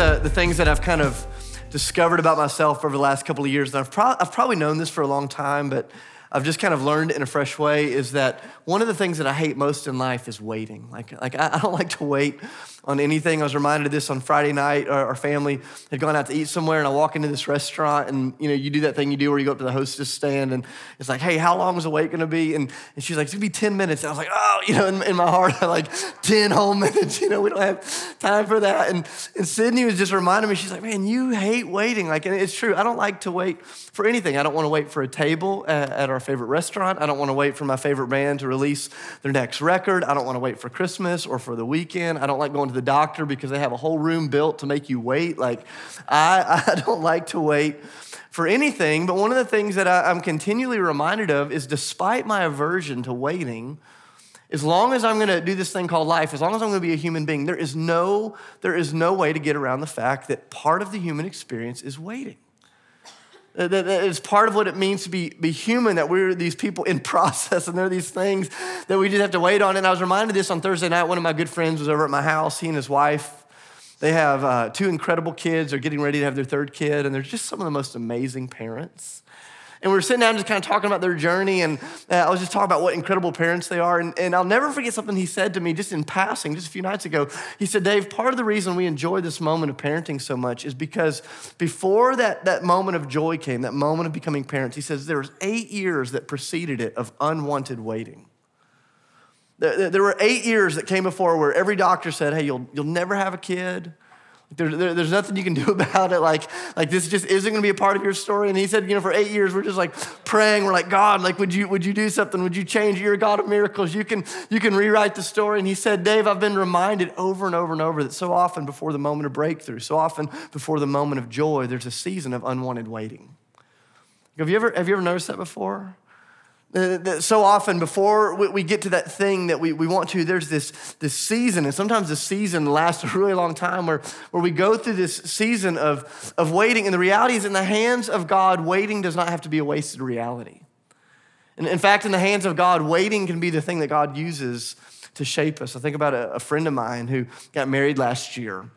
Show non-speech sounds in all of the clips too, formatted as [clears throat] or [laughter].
the, the things that I've kind of discovered about myself over the last couple of years, and I've, pro- I've probably known this for a long time, but I've just kind of learned in a fresh way is that one of the things that I hate most in life is waiting. Like, like I, I don't like to wait on anything. I was reminded of this on Friday night. Our, our, family had gone out to eat somewhere, and I walk into this restaurant, and you know, you do that thing you do where you go up to the hostess stand, and it's like, "Hey, how long is the wait going to be?" And, and she's like, "It's going to be ten minutes." And I was like, "Oh, you know," in, in my heart, I [laughs] like ten whole [laughs] minutes. You know, we don't have time for that. And and Sydney was just reminding me. She's like, "Man, you hate waiting." Like, and it's true. I don't like to wait for anything. I don't want to wait for a table at, at our favorite restaurant. I don't want to wait for my favorite band to release their next record. I don't want to wait for Christmas or for the weekend. I don't like going to the doctor because they have a whole room built to make you wait. Like, I, [laughs] I don't like to wait for anything, but one of the things that I, I'm continually reminded of is despite my aversion to waiting, as long as I'm going to do this thing called life, as long as I'm going to be a human being, there is no there is no way to get around the fact that part of the human experience is waiting. That it's part of what it means to be, be human, that we're these people in [laughs] process and there are these things that we just have to wait on. And I was reminded of this on Thursday night. One of my good friends was over at my house. He and his wife, they have uh, two incredible kids. They're getting ready to have their third kid, and they're just some of the most amazing parents. And we were sitting down just kind of talking about their journey, and uh, I was just talking about what incredible parents they are. And, and I'll never forget something he said to me just in passing, just a few nights ago. He said, Dave, part of the reason we enjoy this moment of parenting so much is because before that, that moment of joy came, that moment of becoming parents, he says there was eight years that preceded it of unwanted waiting. There were eight years that came before where every doctor said, hey, you'll, you'll never have a kid. There, there, there's nothing you can do [laughs] about it. Like, like this just isn't going to be a part of your story. And he said, you know, for eight years, we're just like praying. We're like, God, like, would you, would you do something? Would you change? You're a God of miracles. You can, you can rewrite the story. And he said, Dave, I've been reminded over and over and over that so often before the moment of breakthrough, so often before the moment of joy, there's a season of unwanted waiting. Have you ever, have you ever noticed that before? Uh, so often, before we get to that thing that we, we want to, there's this, this season, and sometimes the season lasts [laughs] a really long time where, where we go through this season of, of waiting. And the reality is, in the hands of God, waiting does not have to be a wasted reality. And in fact, in the hands of God, waiting can be the thing that God uses to shape us. I think about a, a friend of mine who got married last year,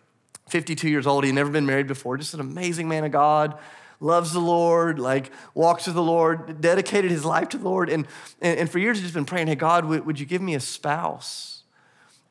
52 years old. He'd never been married before, just an amazing man of God loves the Lord, like walks with the Lord, dedicated his life to the Lord. And, and, and for years, he's just been praying, hey, God, would, would you give me a spouse?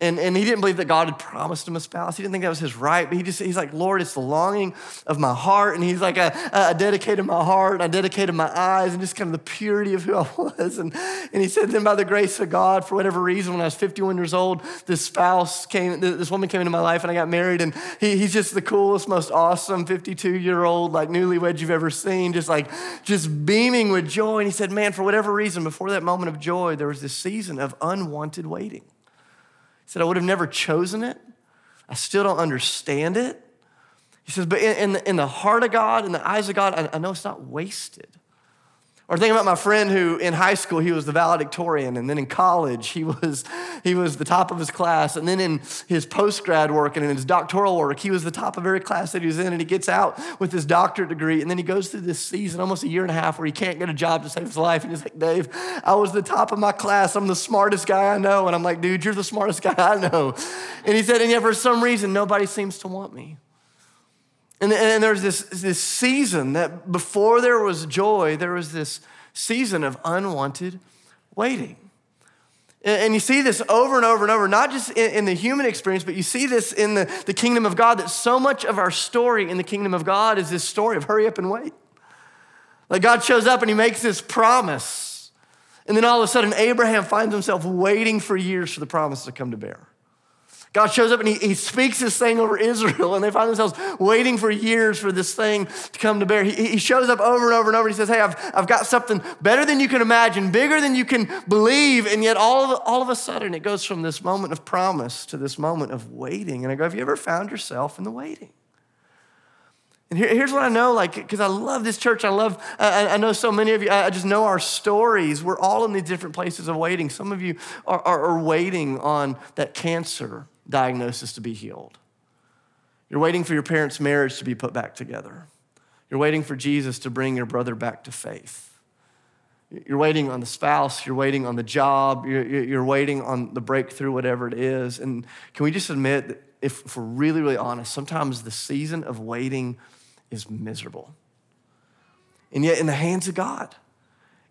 And, and he didn't believe that God had promised him a spouse. He didn't think that was his right, but he just, he's like, Lord, it's the longing of my heart. And he's like, I, I dedicated my heart, I dedicated my eyes, and just kind of the purity of who I [laughs] was. And, and he said, then by the grace of God, for whatever reason, when I was 51 years old, this spouse came, this woman came into my life, and I got married. And he, he's just the coolest, most awesome 52 year old, like newlywed you've ever seen, just like, just beaming with joy. And he said, man, for whatever reason, before that moment of joy, there was this season of unwanted waiting said, I would have never chosen it. I still don't understand it. He says, but in, in, the, in the heart of God, in the eyes of God, I, I know it's not wasted. Or think about my friend who in high school he was the valedictorian, and then in college he was [laughs] he was the top of his class, and then in his post grad work and in his doctoral work he was the top of every class that he was in, and he gets out with his doctorate degree, and then he goes through this season, almost a year and a half, where he can't get a job to save his life, and he's like, Dave, I was the top of my class, I'm the smartest guy I know, and I'm like, dude, you're the smartest [laughs] guy I know, and he said, and yet for some reason nobody seems to want me. And, and there's this, this season that before there was joy, there was this season of unwanted waiting. And you see this over and over and over, not just in, the human experience, but you see this in the, the kingdom of God, that so much of our story in the kingdom of God is this story of hurry up and wait. Like God shows up and he makes this promise. And then all of a sudden, Abraham finds himself waiting for years for the promise to come to bear. God shows up and he, he speaks this thing over Israel, and they find themselves waiting for years for this thing to come to bear. He, he shows up over and over and over. And he says, Hey, I've, I've got something better than you can imagine, bigger than you can believe. And yet, all of, all of a sudden, it goes from this moment of promise to this moment of waiting. And I go, Have you ever found yourself in the waiting? And here, here's what I know, like, because I love this church. I love, I, I, know so many of you, I just know our stories. We're all in these different places of waiting. Some of you are, are, are waiting on that cancer diagnosis to be healed. You're waiting for your parents' marriage to be put back together. You're waiting for Jesus to bring your brother back to faith. You're waiting on the spouse, you're waiting on the job, you're, you're waiting on the breakthrough, whatever it is. And can we just admit that if, if we're really, really honest, sometimes the season of waiting is miserable. And yet, in the hands of God,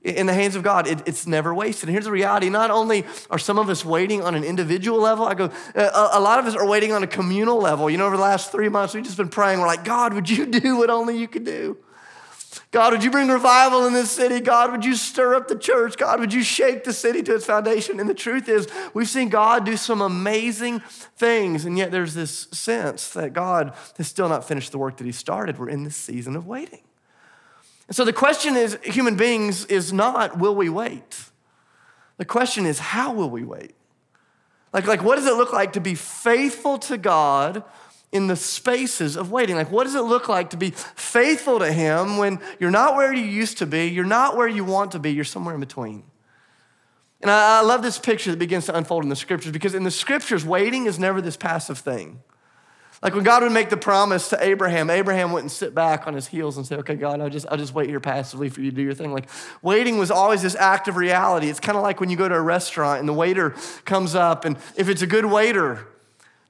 in the hands of God, it, it's never wasted. And here's the reality not only are some of us waiting on an individual level, I go, uh, a, a, lot of us are waiting on a communal level. You know, over the last three months, we've just been praying. We're like, God, would you [laughs] do what only you could do? God, would you bring revival in this city? God, would you stir up the church? God, would you shake the city to its foundation? And the truth is, we've seen God do some amazing things, and yet there's this sense that God has still not finished the work that He started. We're in this season of waiting. And so the question is, human beings, is not will we wait? The question is, how will we wait? Like, like what does it look like to be faithful to God in the spaces of waiting? Like, what does it look like to be faithful to Him when you're not where you used to be, you're not where you want to be, you're somewhere in between? And I, I love this picture that begins to unfold in the scriptures because in the scriptures, waiting is never this passive thing. Like when God would make the promise to Abraham, Abraham wouldn't sit back on his heels and say, okay, God, I'll just, I'll just wait here passively for you to do your thing. Like waiting was always this act of reality. It's kind of like when you go to a restaurant and the waiter comes up, and if it's a good waiter,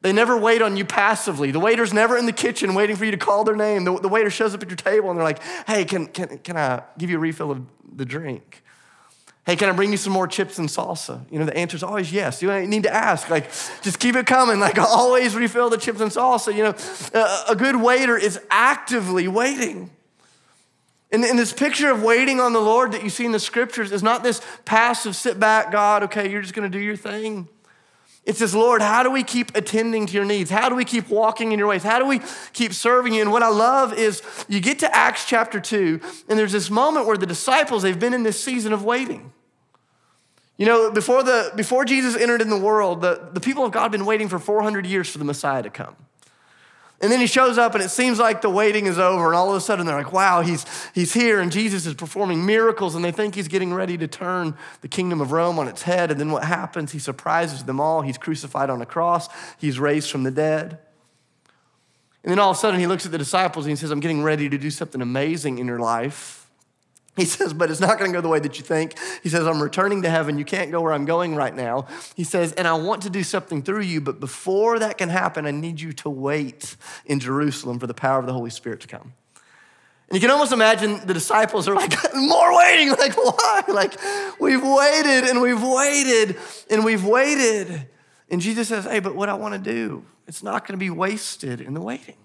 they never wait on you passively. The waiter's never in the kitchen waiting for you to call their name. The, the waiter shows up at your table and they're like, hey, can, can, can I give you a refill of the drink? Hey, can I bring you some more chips and salsa? You know, the answer is always yes. You don't need to ask. Like, just keep it coming. Like, [laughs] always refill the chips and salsa. You know, a good waiter is actively waiting. And, and this picture of waiting on the Lord that you see in the scriptures is not this passive sit back, God, okay, you're just going to do your thing. It says, Lord, how do we keep attending to your needs? How do we keep walking in your ways? How do we keep serving you? And what I love is you get to Acts chapter 2, and there's this moment where the disciples, they've been in this season of waiting. You know, before, the, before Jesus entered in the world, the, the people of God had been waiting for 400 years for the Messiah to come. And then he shows up, and it seems like the waiting is over. And all of a sudden, they're like, wow, he's, he's here, and Jesus is performing miracles, and they think he's getting ready to turn the kingdom of Rome on its head. And then what happens? He surprises them all. He's crucified on a cross, he's raised from the dead. And then all of a sudden, he looks at the disciples and he says, I'm getting ready to do something amazing in your life. He says, but it's not going to go the way that you think. He says, I'm returning to heaven. You can't go where I'm going right now. He says, and I want to do something through you, but before that can happen, I need you to wait in Jerusalem for the power of the Holy Spirit to come. And you can almost imagine the disciples are like, [laughs] more waiting. [laughs] Like, why? Like, we've waited and we've waited and we've waited. And Jesus says, hey, but what I want to do, it's not going to be wasted in the waiting.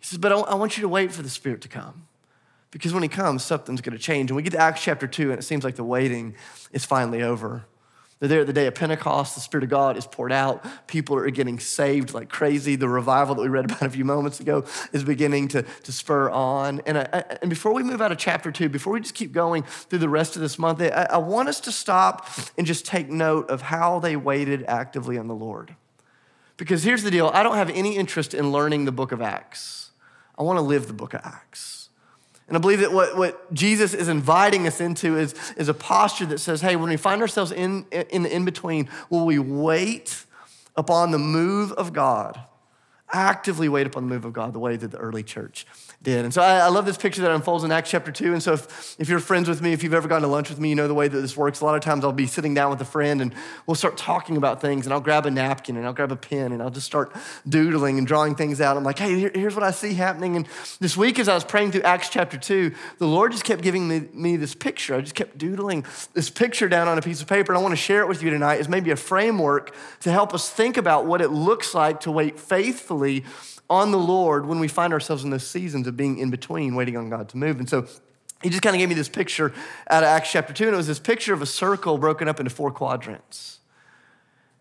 He says, but I want you to wait for the Spirit to come. Because when he comes, something's going to change. And we get to Acts chapter 2, and it seems like the waiting is finally over. They're there at the day of Pentecost. The Spirit of God is poured out. People are getting saved like crazy. The revival that we read about a few moments ago is beginning to, to spur on. And, I, and before we move out of chapter two, before we just keep going through the rest of this month, I, I want us to stop and just take note of how they waited actively on the Lord. Because here's the deal I don't have any interest in learning the book of Acts, I want to live the book of Acts. And I believe that what, what Jesus is inviting us into is, is a posture that says, hey, when we find ourselves in, in the in between, will we wait upon the move of God? Actively wait upon the move of God the way that the early church did. And so I, I, love this picture that unfolds in Acts chapter 2. And so if, if you're friends with me, if you've ever gone to lunch with me, you know the way that this works. A lot of times I'll be sitting down with a friend and we'll start talking about things and I'll grab a napkin and I'll grab a pen and I'll just start doodling and drawing things out. I'm like, hey, here, here's what I see happening. And this week as I was praying through Acts chapter 2, the Lord just kept giving me, me this picture. I just kept doodling this picture down on a piece of paper. And I want to share it with you tonight as maybe a framework to help us think about what it looks like to wait faithfully on the Lord when we find ourselves in those seasons of being in between, waiting on God to move. And so he just kind of gave me this picture out of Acts chapter 2, and it was this picture of a circle broken up into four quadrants.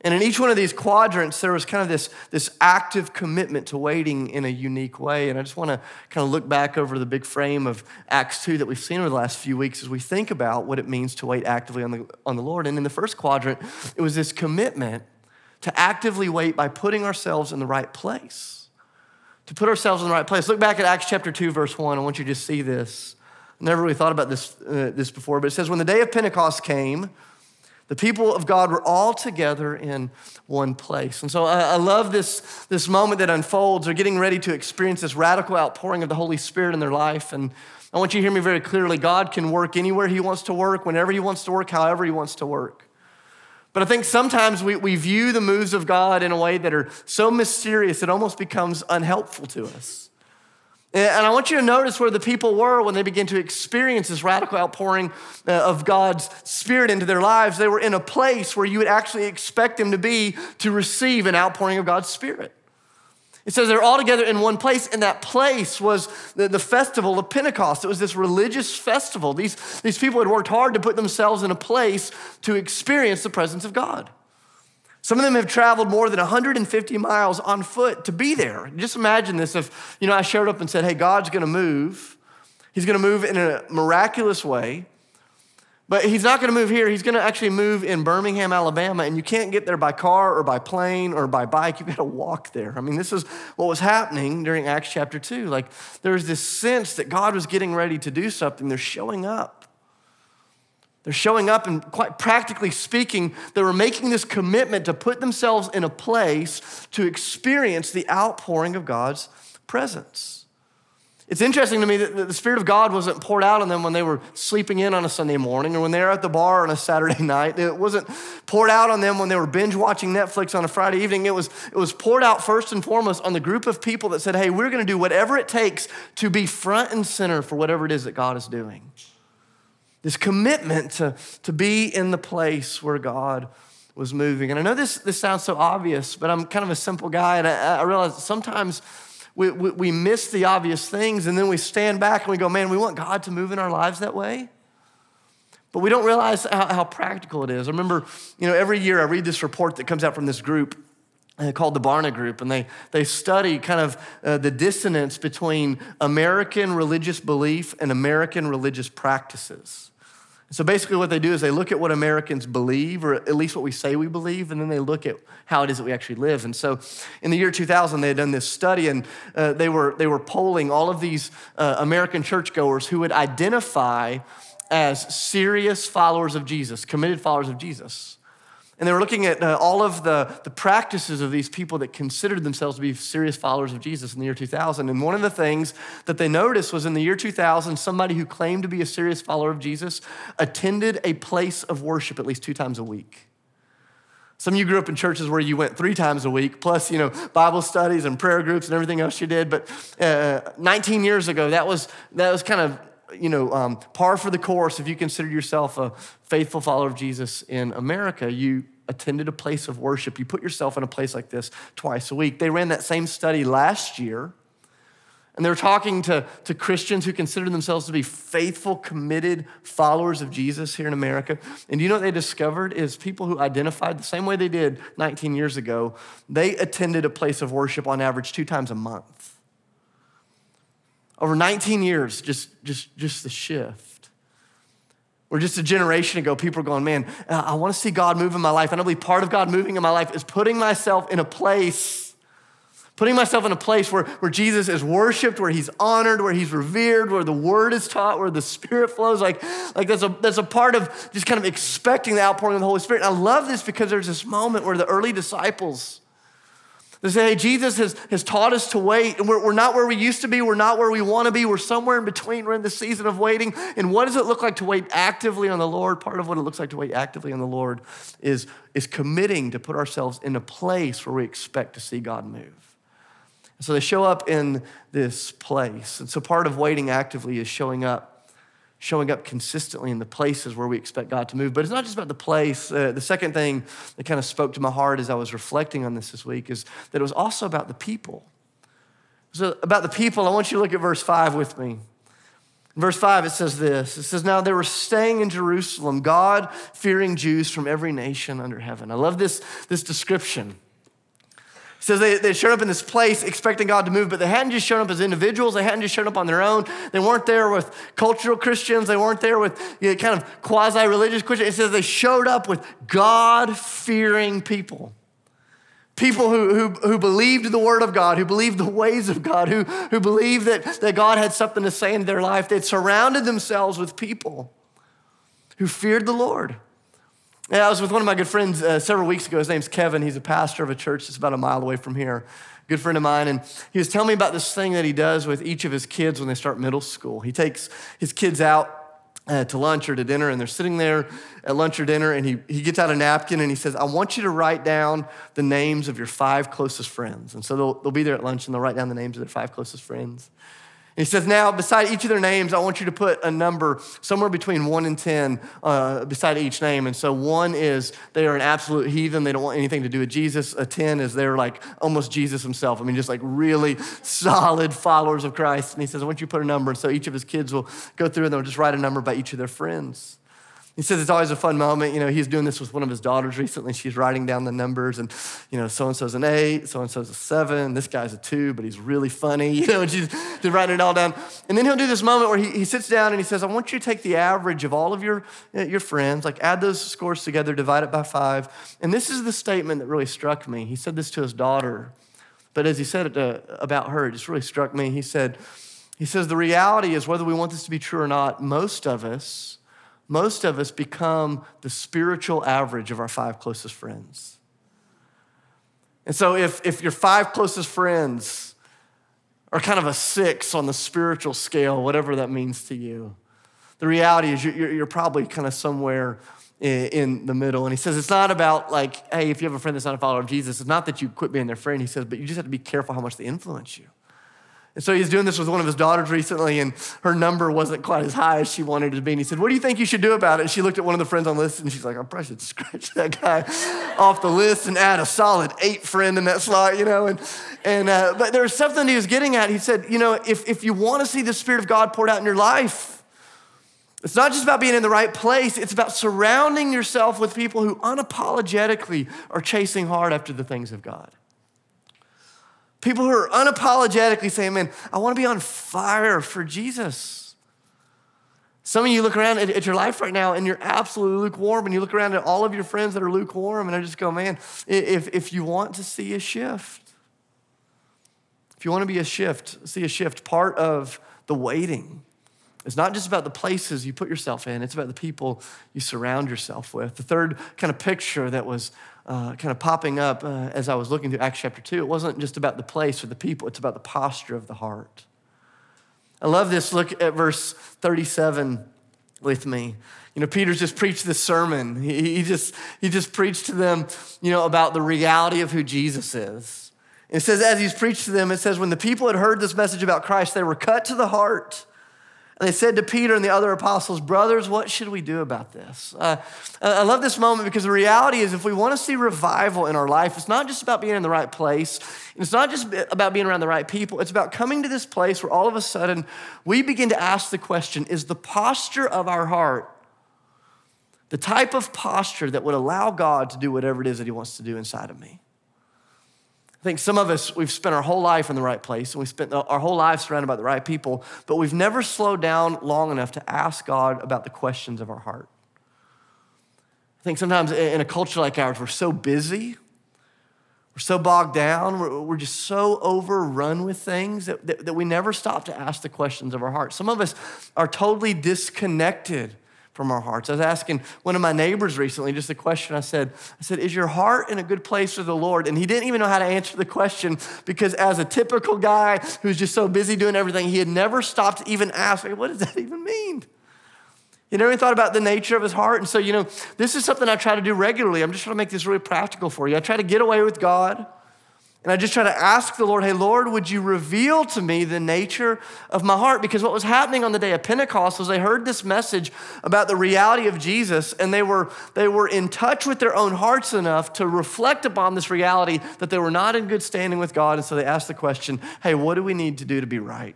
And in each one of these quadrants, there was kind of this, this active commitment to waiting in a unique way. And I just want to kind of look back over the big frame of Acts 2 that we've seen over the last few weeks as we think about what it means to wait actively on the, on the Lord. And in the first quadrant, it was this commitment to actively wait by putting ourselves in the right place to put ourselves in the right place. Look back at Acts chapter 2, verse 1. I want you to see this. I never really thought about this, uh, this before, but it says, When the day of Pentecost came, the people of God were all together in one place. And so I, I love this, this moment that unfolds. They're getting ready to experience this radical outpouring of the Holy Spirit in their life. And I want you to hear me very clearly God can work anywhere He wants to work, whenever He wants to work, however He wants to work. But I think sometimes we, we view the moves of God in a way that are so mysterious it almost becomes unhelpful to us. And I want you to notice where the people were when they began to experience this radical outpouring uh, of God's Spirit into their lives. They were in a place where you would actually expect them to be to receive an outpouring of God's Spirit. It says they're all together in one place, and that place was the, the festival of Pentecost. It was this religious festival. These, these people had worked hard to put themselves in a place to experience the presence of God. Some of them have traveled more than 150 miles on foot to be there. Just imagine this if, you know, I showed up and said, hey, God's gonna move. He's gonna move in a miraculous way. But he's not going to move here. He's going to actually move in Birmingham, Alabama, and you can't get there by car or by plane or by bike. You've got to walk there. I mean, this is what was happening during Acts chapter 2. Like, there's this sense that God was getting ready to do something. They're showing up. They're showing up, and quite practically speaking, they were making this commitment to put themselves in a place to experience the outpouring of God's presence. It's interesting to me that the Spirit of God wasn't poured out on them when they were sleeping in on a Sunday morning or when they were at the bar on a Saturday [laughs] night. It wasn't poured out on them when they were binge watching Netflix on a Friday evening. It was, it was poured out first and foremost on the group of people that said, hey, we're going to do whatever it takes to be front and center for whatever it is that God is doing. This commitment to, to be in the place where God was moving. And I know this, this sounds so obvious, but I'm kind of a simple guy, and I, I realize sometimes we, we, we miss the obvious things and then we stand back and we go, man, we want God to move in our lives that way. But we don't realize how, how practical it is. I remember, you know, every year I read this report that comes out from this group uh, called the Barna Group, and they, they study kind of uh, the dissonance between American religious belief and American religious practices. So basically, what they do is they look at what Americans believe, or at least what we say we believe, and then they look at how it is that we actually live. And so, in the year 2000, they had done this study, and uh, they were they were polling all of these uh, American churchgoers who would identify as serious followers of Jesus, committed followers of Jesus. And they were looking at uh, all of the, the practices of these people that considered themselves to be serious followers of Jesus in the year 2000. And one of the things that they noticed was in the year 2000, somebody who claimed to be a serious follower of Jesus attended a place of worship at least two times a week. Some of you grew up in churches where you went three times a week, plus, you know, Bible studies and prayer groups and everything else you did. But uh, 19 years ago, that was, that was kind of you know, um, par for the course if you consider yourself a faithful follower of Jesus in America. You attended a place of worship. You put yourself in a place like this twice a week. They ran that same study last year, and they were talking to, to Christians who consider themselves to be faithful, committed followers of Jesus here in America. And you know what they discovered is people who identified the same way they did 19 years ago, they attended a place of worship on average two times a month. Over 19 years, just, just, just the shift. Or just a generation ago, people are going, man, I want to see God move in my life. And I believe part of God moving in my life is putting myself in a place, putting myself in a place where, where Jesus is worshiped, where he's honored, where he's revered, where the word is taught, where the spirit flows. Like, like that's, a, that's a part of just kind of expecting the outpouring of the Holy Spirit. And I love this because there's this moment where the early disciples, they say, hey, Jesus has, has taught us to wait, and we're, we're not where we used to be. We're not where we want to be. We're somewhere in between. We're in the season of waiting. And what does it look like to wait actively on the Lord? Part of what it looks like to wait actively on the Lord is, is committing to put ourselves in a place where we expect to see God move. And so they show up in this place. And so part of waiting actively is showing up showing up consistently in the places where we expect God to move. But it's not just about the place. Uh, the second thing that kind of spoke to my heart as I was reflecting on this this week is that it was also about the people. So, about the people, I want you to look at verse 5 with me. Verse 5, it says this It says, Now they were staying in Jerusalem, God fearing Jews from every nation under heaven. I love this, this description says they, they showed up in this place expecting God to move, but they hadn't just shown up as individuals. They hadn't just shown up on their own. They weren't there with cultural Christians. They weren't there with you know, kind of quasi religious Christians. It says they showed up with God fearing people. People who, who, who believed the word of God, who believed the ways of God, who, who believed that, that God had something to say in their life. They'd surrounded themselves with people who feared the Lord. Yeah, I was with one of my good friends uh, several weeks ago. His name's Kevin. He's a pastor of a church that's about a mile away from here. Good friend of mine. And he was telling me about this thing that he does with each of his kids when they start middle school. He takes his kids out uh, to lunch or to dinner, and they're sitting there at lunch or dinner, and he, he gets out a napkin and he says, I want you to write down the names of your five closest friends. And so they'll, they'll be there at lunch and they'll write down the names of their five closest friends. He says, Now, beside each of their names, I want you to put a number somewhere between one and 10 uh, beside each name. And so, one is they are an absolute heathen. They don't want anything to do with Jesus. A 10 is they're like almost Jesus himself. I mean, just like really solid followers of Christ. And he says, I want you to put a number. And so, each of his kids will go through and they'll just write a number by each of their friends. He says it's always a fun moment. You know, he's doing this with one of his daughters recently. She's writing down the numbers, and, you know, so and so's an eight, so and so's a seven, this guy's a two, but he's really funny, [laughs] you know, and she's writing it all down. And then he'll do this moment where he, he sits down and he says, I want you to take the average of all of your, eh, your friends, like add those scores together, divide it by five. And this is the statement that really struck me. He said this to his daughter, but as he said it to, about her, it just really struck me. He said, he says, the reality is whether we want this to be true or not, most of us, most of us become the spiritual average of our five closest friends. And so, if, if your five closest friends are kind of a six on the spiritual scale, whatever that means to you, the reality is you're, you're probably kind of somewhere in, in the middle. And he says it's not about like, hey, if you have a friend that's not a follower of Jesus, it's not that you quit being their friend. He says, but you just have to be careful how much they influence you. And so he's doing this with one of his daughters recently, and her number wasn't quite as high as she wanted it to be. And he said, What do you think you should do about it? And she looked at one of the friends on the list, and she's like, I probably should scratch [laughs] that guy off the list and add a solid eight friend in that slot, you know? And, and uh, but there was something he was getting at. He said, You know, if, if you want to see the Spirit of God poured out in your life, it's not just about being in the right place, it's about surrounding yourself with people who unapologetically are chasing hard after the things of God. People who are unapologetically saying, man, I want to be on fire for Jesus. Some of you look around at, at, your life right now and you're absolutely lukewarm, and you look around at all of your friends that are lukewarm, and I just go, man, if, if you want to see a shift, if you want to be a shift, see a shift, part of the waiting it's not just about the places you put yourself in, it's about the people you surround yourself with. The third kind of picture that was uh, kind of popping up uh, as I was looking through Acts chapter 2, it wasn't just about the place or the people, it's about the posture of the heart. I love this. Look at verse 37 with me. You know, Peter's just preached this sermon. He, he, just, he just preached to them, you know, about the reality of who Jesus is. It says, as he's preached to them, it says, when the people had heard this message about Christ, they were cut to the heart and they said to Peter and the other apostles, Brothers, what should we do about this? Uh, I love this moment because the reality is, if we want to see revival in our life, it's not just about being in the right place. It's not just about being around the right people. It's about coming to this place where all of a sudden we begin to ask the question Is the posture of our heart the type of posture that would allow God to do whatever it is that He wants to do inside of me? I think some of us, we've spent our whole life in the right place and we spent our whole life surrounded by the right people, but we've never slowed down long enough to ask God about the questions of our heart. I think sometimes in a culture like ours, we're so busy, we're so bogged down, we're, just so overrun with things that, that we never stop to ask the questions of our heart. Some of us are totally disconnected from our hearts. I was asking one of my neighbors recently just a question. I said, I said, is your heart in a good place with the Lord? And he didn't even know how to answer the question because as a typical guy who's just so busy doing everything, he had never stopped to even ask, what does that even mean? He never thought about the nature of his heart. And so, you know, this is something I try to do regularly. I'm just trying to make this really practical for you. I try to get away with God. And I just try to ask the Lord, hey, Lord, would you reveal to me the nature of my heart? Because what was happening on the day of Pentecost was they heard this message about the reality of Jesus, and they were, they were in touch with their own hearts enough to reflect upon this reality that they were not in good standing with God. And so they asked the question, hey, what do we need to do to be right?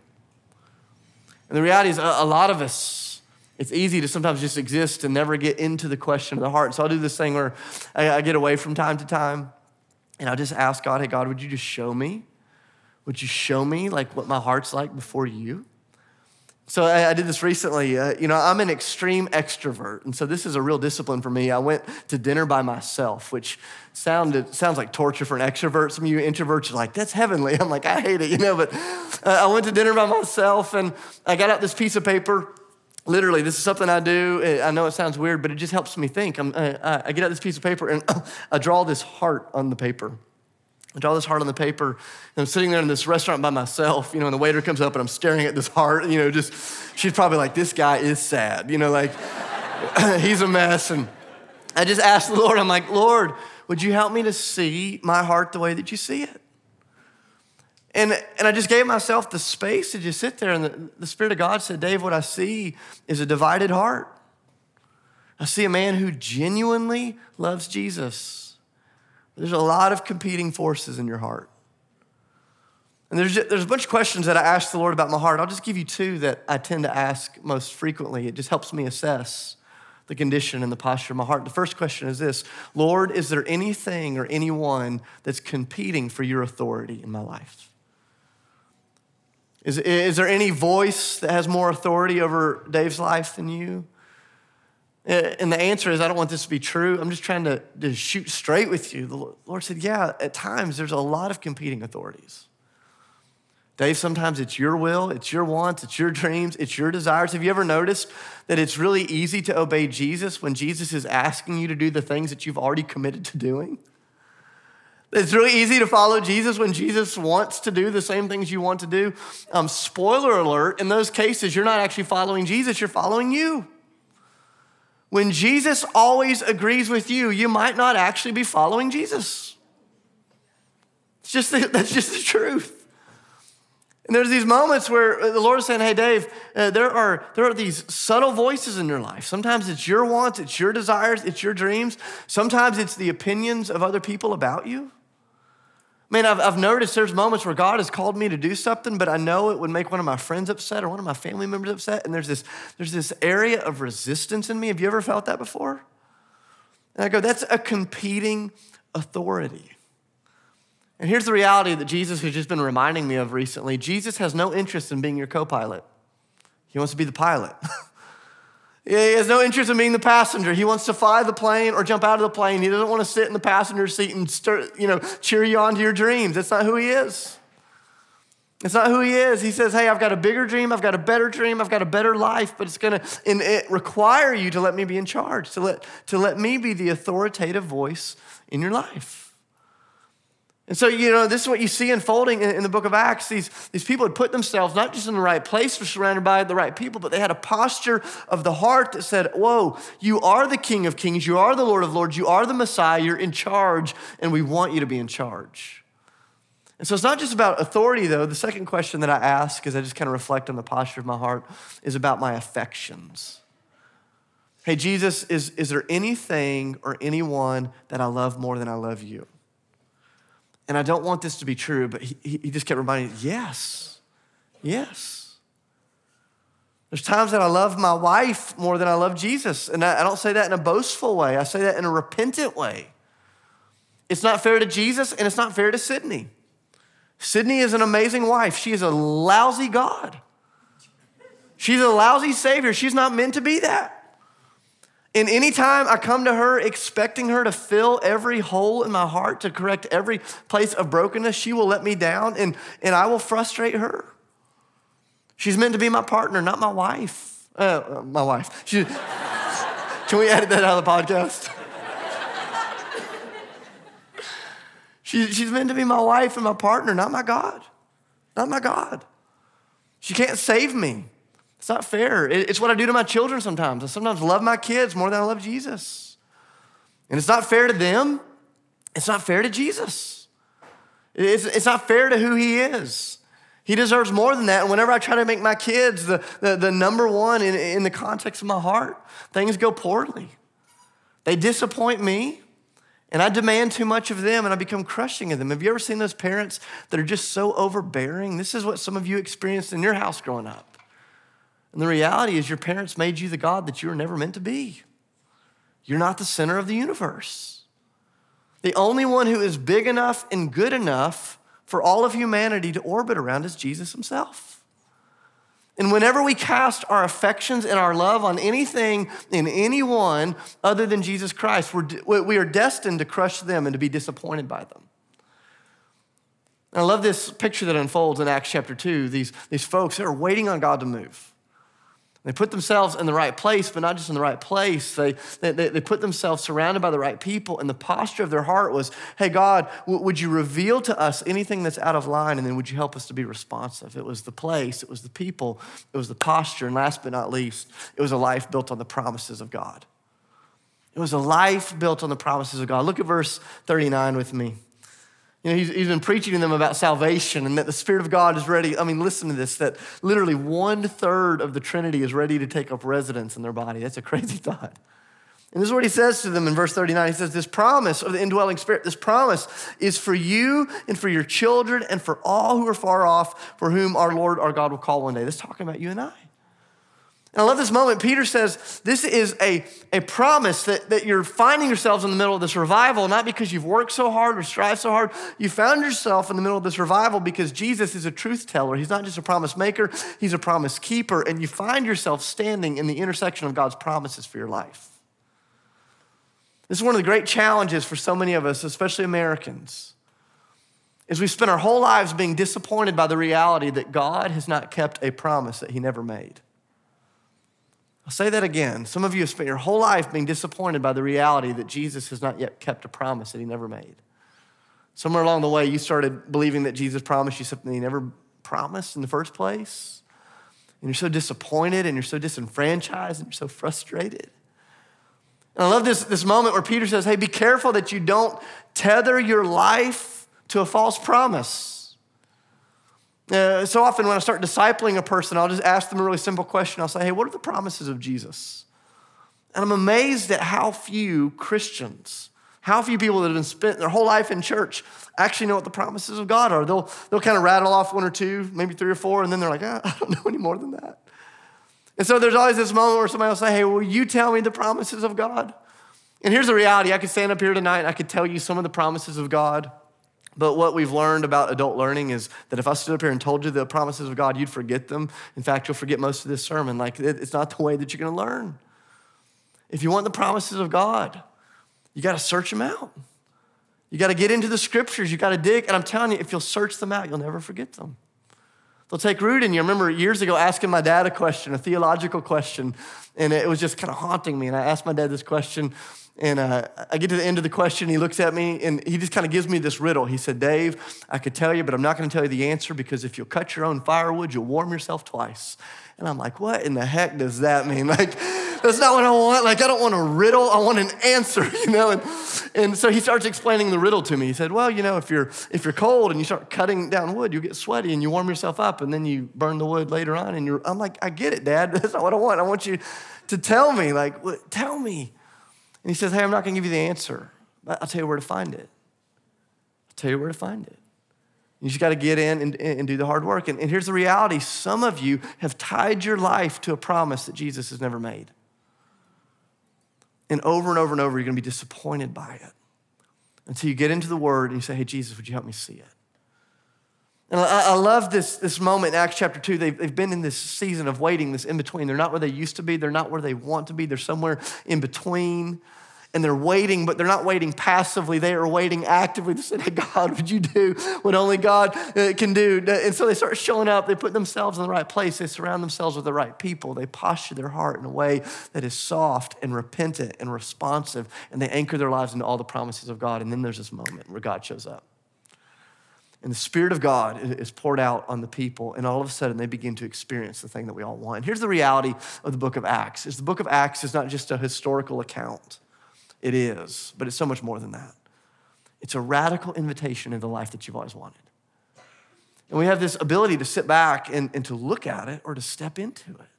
And the reality is, a, lot of us, it's easy to sometimes just exist and never get into the question of the heart. So I'll do this thing where I, I get away from time to time. And I'll just ask God, hey, God, would you just show me? Would you show me like what my heart's like before you? So I, I did this recently. Uh, you know, I'm an extreme extrovert, and so this is a real discipline for me. I went to dinner by myself, which sounded sounds like torture for an extrovert. Some of you introverts are like, "That's heavenly." [laughs] I'm like, I hate it, you know. But uh, I went to dinner by myself, and I got out this piece of paper literally this is something i do i know it sounds weird but it just helps me think uh, i get out this piece of paper and [clears throat] i draw this heart on the paper I draw this heart on the paper, and I'm sitting there in this restaurant by myself, you know, and the waiter comes up and I'm staring at this heart, you know, just, she's probably like, this guy is sad, you know, like, [clears throat] he's a mess. And I just asked the Lord, I'm like, Lord, would you help me to see my heart the way that you see it? And, and I just gave myself the space to just sit there, and the, the Spirit of God said, Dave, what I see is a divided heart. I see a man who genuinely loves Jesus. There's a lot of competing forces in your heart. And there's, there's a bunch of questions that I ask the Lord about my heart. I'll just give you two that I tend to ask most frequently. It just helps me assess the condition and the posture of my heart. The first question is this Lord, is there anything or anyone that's competing for your authority in my life? Is, is there any voice that has more authority over Dave's life than you? Uh, and the answer is, I don't want this to be true. I'm just trying to, to shoot straight with you. The Lord said, Yeah, at times there's a lot of competing authorities. Dave, sometimes it's your will, it's your wants, it's your dreams, it's your desires. Have you ever noticed that it's really easy to obey Jesus when Jesus is asking you to do the things that you've already committed to doing? It's really easy to follow Jesus when Jesus wants to do the same things you want to do. Um, spoiler alert, in those cases, you're not actually following Jesus, you're following you. When Jesus always agrees with you, you might not actually be following Jesus. It's just the, [laughs] that's just the truth. And there's these moments where the Lord is saying, Hey, Dave, uh, there, are, there are these subtle voices in your life. Sometimes it's your wants, it's your desires, it's your dreams. Sometimes it's the opinions of other people about you. I mean, I've, I've noticed there's moments where God has called me to do something, but I know it would make one of my friends upset or one of my family members upset. And there's this, there's this area of resistance in me. Have you ever felt that before? And I go, That's a competing authority. And here's the reality that Jesus has just been reminding me of recently Jesus has no interest in being your co pilot, he wants to be the pilot. [laughs] he has no interest in being the passenger. He wants to fly the plane or jump out of the plane. He doesn't want to sit in the passenger seat and stir, you know, cheer you on to your dreams. That's not who he is. It's not who he is. He says, Hey, I've got a bigger dream. I've got a better dream. I've got a better life, but it's going to it require you to let me be in charge, to let, to let me be the authoritative voice in your life. And so, you know, this is what you see unfolding in, the book of Acts. These, these people had put themselves not just in the right place, were surrounded by the right people, but they had a posture of the heart that said, Whoa, you are the King of Kings, you are the Lord of Lords, you are the Messiah, you're in charge, and we want you to be in charge. And so it's not just about authority, though. The second question that I ask, as I just kind of reflect on the posture of my heart, is about my affections. Hey, Jesus, is, is there anything or anyone that I love more than I love you? And I don't want this to be true, but he, he just kept reminding me, yes, yes. There's times that I love my wife more than I love Jesus. And I, I don't say that in a boastful way, I say that in a repentant way. It's not fair to Jesus and it's not fair to Sydney. Sydney is an amazing wife. She is a lousy God. She's a lousy Savior. She's not meant to be that. And anytime I come to her expecting her to fill every hole in my heart, to correct every place of brokenness, she will let me down and, and I will frustrate her. She's meant to be my partner, not my wife. Uh, my wife. She, [laughs] can we edit that out of the podcast? [laughs] she, she's meant to be my wife and my partner, not my God. Not my God. She can't save me. It's not fair. It's what I do to my children sometimes. I sometimes love my kids more than I love Jesus. And it's not fair to them. It's not fair to Jesus. It's, it's not fair to who he is. He deserves more than that. And whenever I try to make my kids the, the, the number one in, in the context of my heart, things go poorly. They disappoint me, and I demand too much of them, and I become crushing of them. Have you ever seen those parents that are just so overbearing? This is what some of you experienced in your house growing up. And the reality is, your parents made you the God that you were never meant to be. You're not the center of the universe. The only one who is big enough and good enough for all of humanity to orbit around is Jesus himself. And whenever we cast our affections and our love on anything and anyone other than Jesus Christ, we're, we are destined to crush them and to be disappointed by them. And I love this picture that unfolds in Acts chapter 2. These, these folks are waiting on God to move. They put themselves in the right place, but not just in the right place. They, they, they put themselves surrounded by the right people. And the posture of their heart was, hey, God, w- would you reveal to us anything that's out of line? And then would you help us to be responsive? It was the place, it was the people, it was the posture. And last but not least, it was a life built on the promises of God. It was a life built on the promises of God. Look at verse 39 with me. You know, he's, he's been preaching to them about salvation and that the Spirit of God is ready. I mean, listen to this that literally one third of the Trinity is ready to take up residence in their body. That's a crazy [laughs] thought. And this is what he says to them in verse 39. He says, This promise of the indwelling spirit, this promise is for you and for your children and for all who are far off, for whom our Lord, our God will call one day. This is talking about you and I. And I love this moment. Peter says, This is a, a promise that, that you're finding yourselves in the middle of this revival, not because you've worked so hard or strived so hard. You found yourself in the middle of this revival because Jesus is a truth teller. He's not just a promise maker, He's a promise keeper. And you find yourself standing in the intersection of God's promises for your life. This is one of the great challenges for so many of us, especially Americans, is we spend our whole lives being disappointed by the reality that God has not kept a promise that He never made. I'll say that again. Some of you have spent your whole life being disappointed by the reality that Jesus has not yet kept a promise that he never made. Somewhere along the way, you started believing that Jesus promised you something he never promised in the first place. And you're so disappointed and you're so disenfranchised and you're so frustrated. And I love this, this moment where Peter says, Hey, be careful that you don't tether your life to a false promise. Uh, so often when I start discipling a person, I'll just ask them a really simple question. I'll say, hey, what are the promises of Jesus? And I'm amazed at how few Christians, how few people that have been spent their whole life in church actually know what the promises of God are. They'll, they'll kind of rattle off one or two, maybe three or four, and then they're like, ah, [laughs] I don't know any more than that. And so there's always this moment where somebody will say, hey, will you tell me the promises of God? And here's the reality I could stand up here tonight and I could tell you some of the promises of God. But what we've learned about adult learning is that if I stood up here and told you the promises of God, you'd forget them. In fact, you'll forget most of this sermon. Like, it's not the way that you're going to learn. If you want the promises of God, you got to search them out. You got to get into the scriptures. You got to dig. And I'm telling you, if you'll search them out, you'll never forget them. They'll take root in you. I remember years ago asking my dad a question, a theological question, and it was just kind of haunting me. And I asked my dad this question and uh, I get to the end of the question. He looks at me and he just kind of gives me this riddle. He said, Dave, I could tell you, but I'm not going to tell you the answer because if you'll cut your own firewood, you'll warm yourself twice. And I'm like, what in the heck does that mean? [laughs] Like, that's not what I want. Like, I don't want a riddle. I want an answer, [laughs] you know? And, and so he starts explaining the riddle to me. He said, well, you know, if you're, if you're cold and you start cutting down wood, you get sweaty and you warm yourself up and then you burn the wood later on. And you're, I'm like, I get it, Dad. [laughs] That's not what I want. I want you to tell me, like, tell me. And he says, Hey, I'm not going to give you the answer. I'll tell you where to find it. I'll tell you where to find it. You just got to get in and, and, do the hard work. And, and here's the reality some of you have tied your life to a promise that Jesus has never made. And over and over and over, you're going to be disappointed by it until you get into the Word and you say, Hey, Jesus, would you help me see it? And I, I love this, this moment in Acts chapter 2. They've, they've been in this season of waiting, this in between. They're not where they used to be, they're not where they want to be, they're somewhere in between and they're waiting, but they're not waiting passively. They are waiting actively. They say, hey, God, would you do what only God uh, can do? And so they start showing up. They put themselves in the right place. They surround themselves with the right people. They posture their heart in a way that is soft and repentant and responsive, and they anchor their lives into all the promises of God. And then there's this moment where God shows up. And the Spirit of God is poured out on the people, and all of a sudden they begin to experience the thing that we all want. Here's the reality of the book of Acts: is the book of Acts is not just a historical account. It is, but it's so much more than that. It's a radical invitation into the life that you've always wanted. And we have this ability to sit back and, and to look at it or to step into it.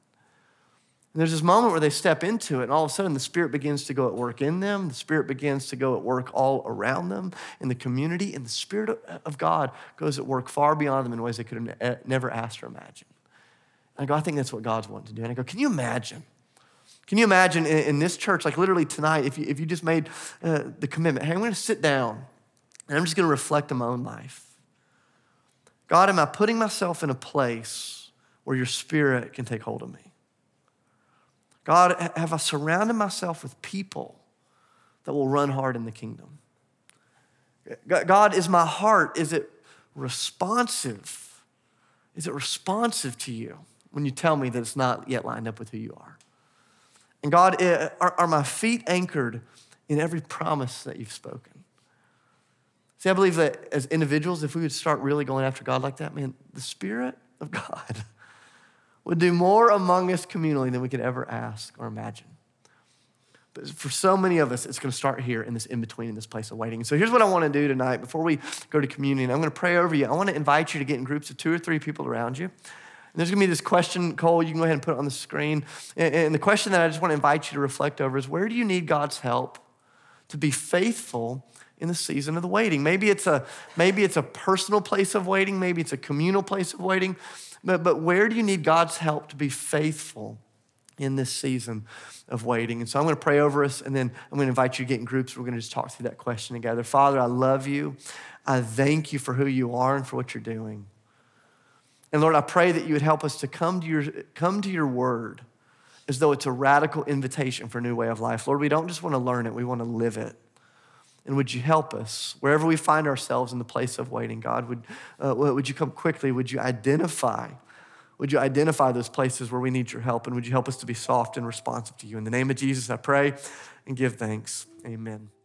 And there's this moment where they step into it, and all of a sudden the Spirit begins to go at work in them. The Spirit begins to go at work all around them in the community, and the Spirit of God goes at work far beyond them in ways they could have never asked or imagined. And I go, I think that's what God's wanting to do. And I go, can you imagine can you imagine in, in this church, like literally tonight, if you, if you just made uh, the commitment, hey, I'm going to sit down and I'm just going to reflect on my own life. God, am I putting myself in a place where your spirit can take hold of me? God, have I surrounded myself with people that will run hard in the kingdom? God, is my heart, is it responsive? Is it responsive to you? when you tell me that it's not yet lined up with who you are. And God, eh, are, are my feet anchored in every promise that you've spoken? See, I believe that as individuals, if we would start really going after God like that, man, the Spirit of [laughs] God would do more among us communally than we could ever ask or imagine. But for so many of us, it's going to start here in this in between, in this place of waiting. So here's what I want to do tonight before we go to communion. I'm going to pray over you. I want to invite you to get in groups of two or three people around you. And there's going to be this question, Cole, you can go ahead and put it on the screen. And the question that I just want to invite you to reflect over is where do you need God's help to be faithful in the season of the waiting? Maybe it's a, maybe it's a personal place of waiting, maybe it's a communal place of waiting, but, but where do you need God's help to be faithful in this season of waiting. And so I'm going to pray over us, and then I'm going to invite you to get in groups. We're going to just talk through that question together. Father, I love you. I thank you for who you are and for what you're doing. And Lord, I pray that you would help us to come to your, come to your word as though it's a radical invitation for a new way of life. Lord, we don't just want to learn it, we want to live it. And would you help us wherever we find ourselves in the place of waiting, God? Would, uh, would you come quickly? Would you identify would you identify those places where we need your help? And would you help us to be soft and responsive to you? In the name of Jesus, I pray and give thanks. Amen.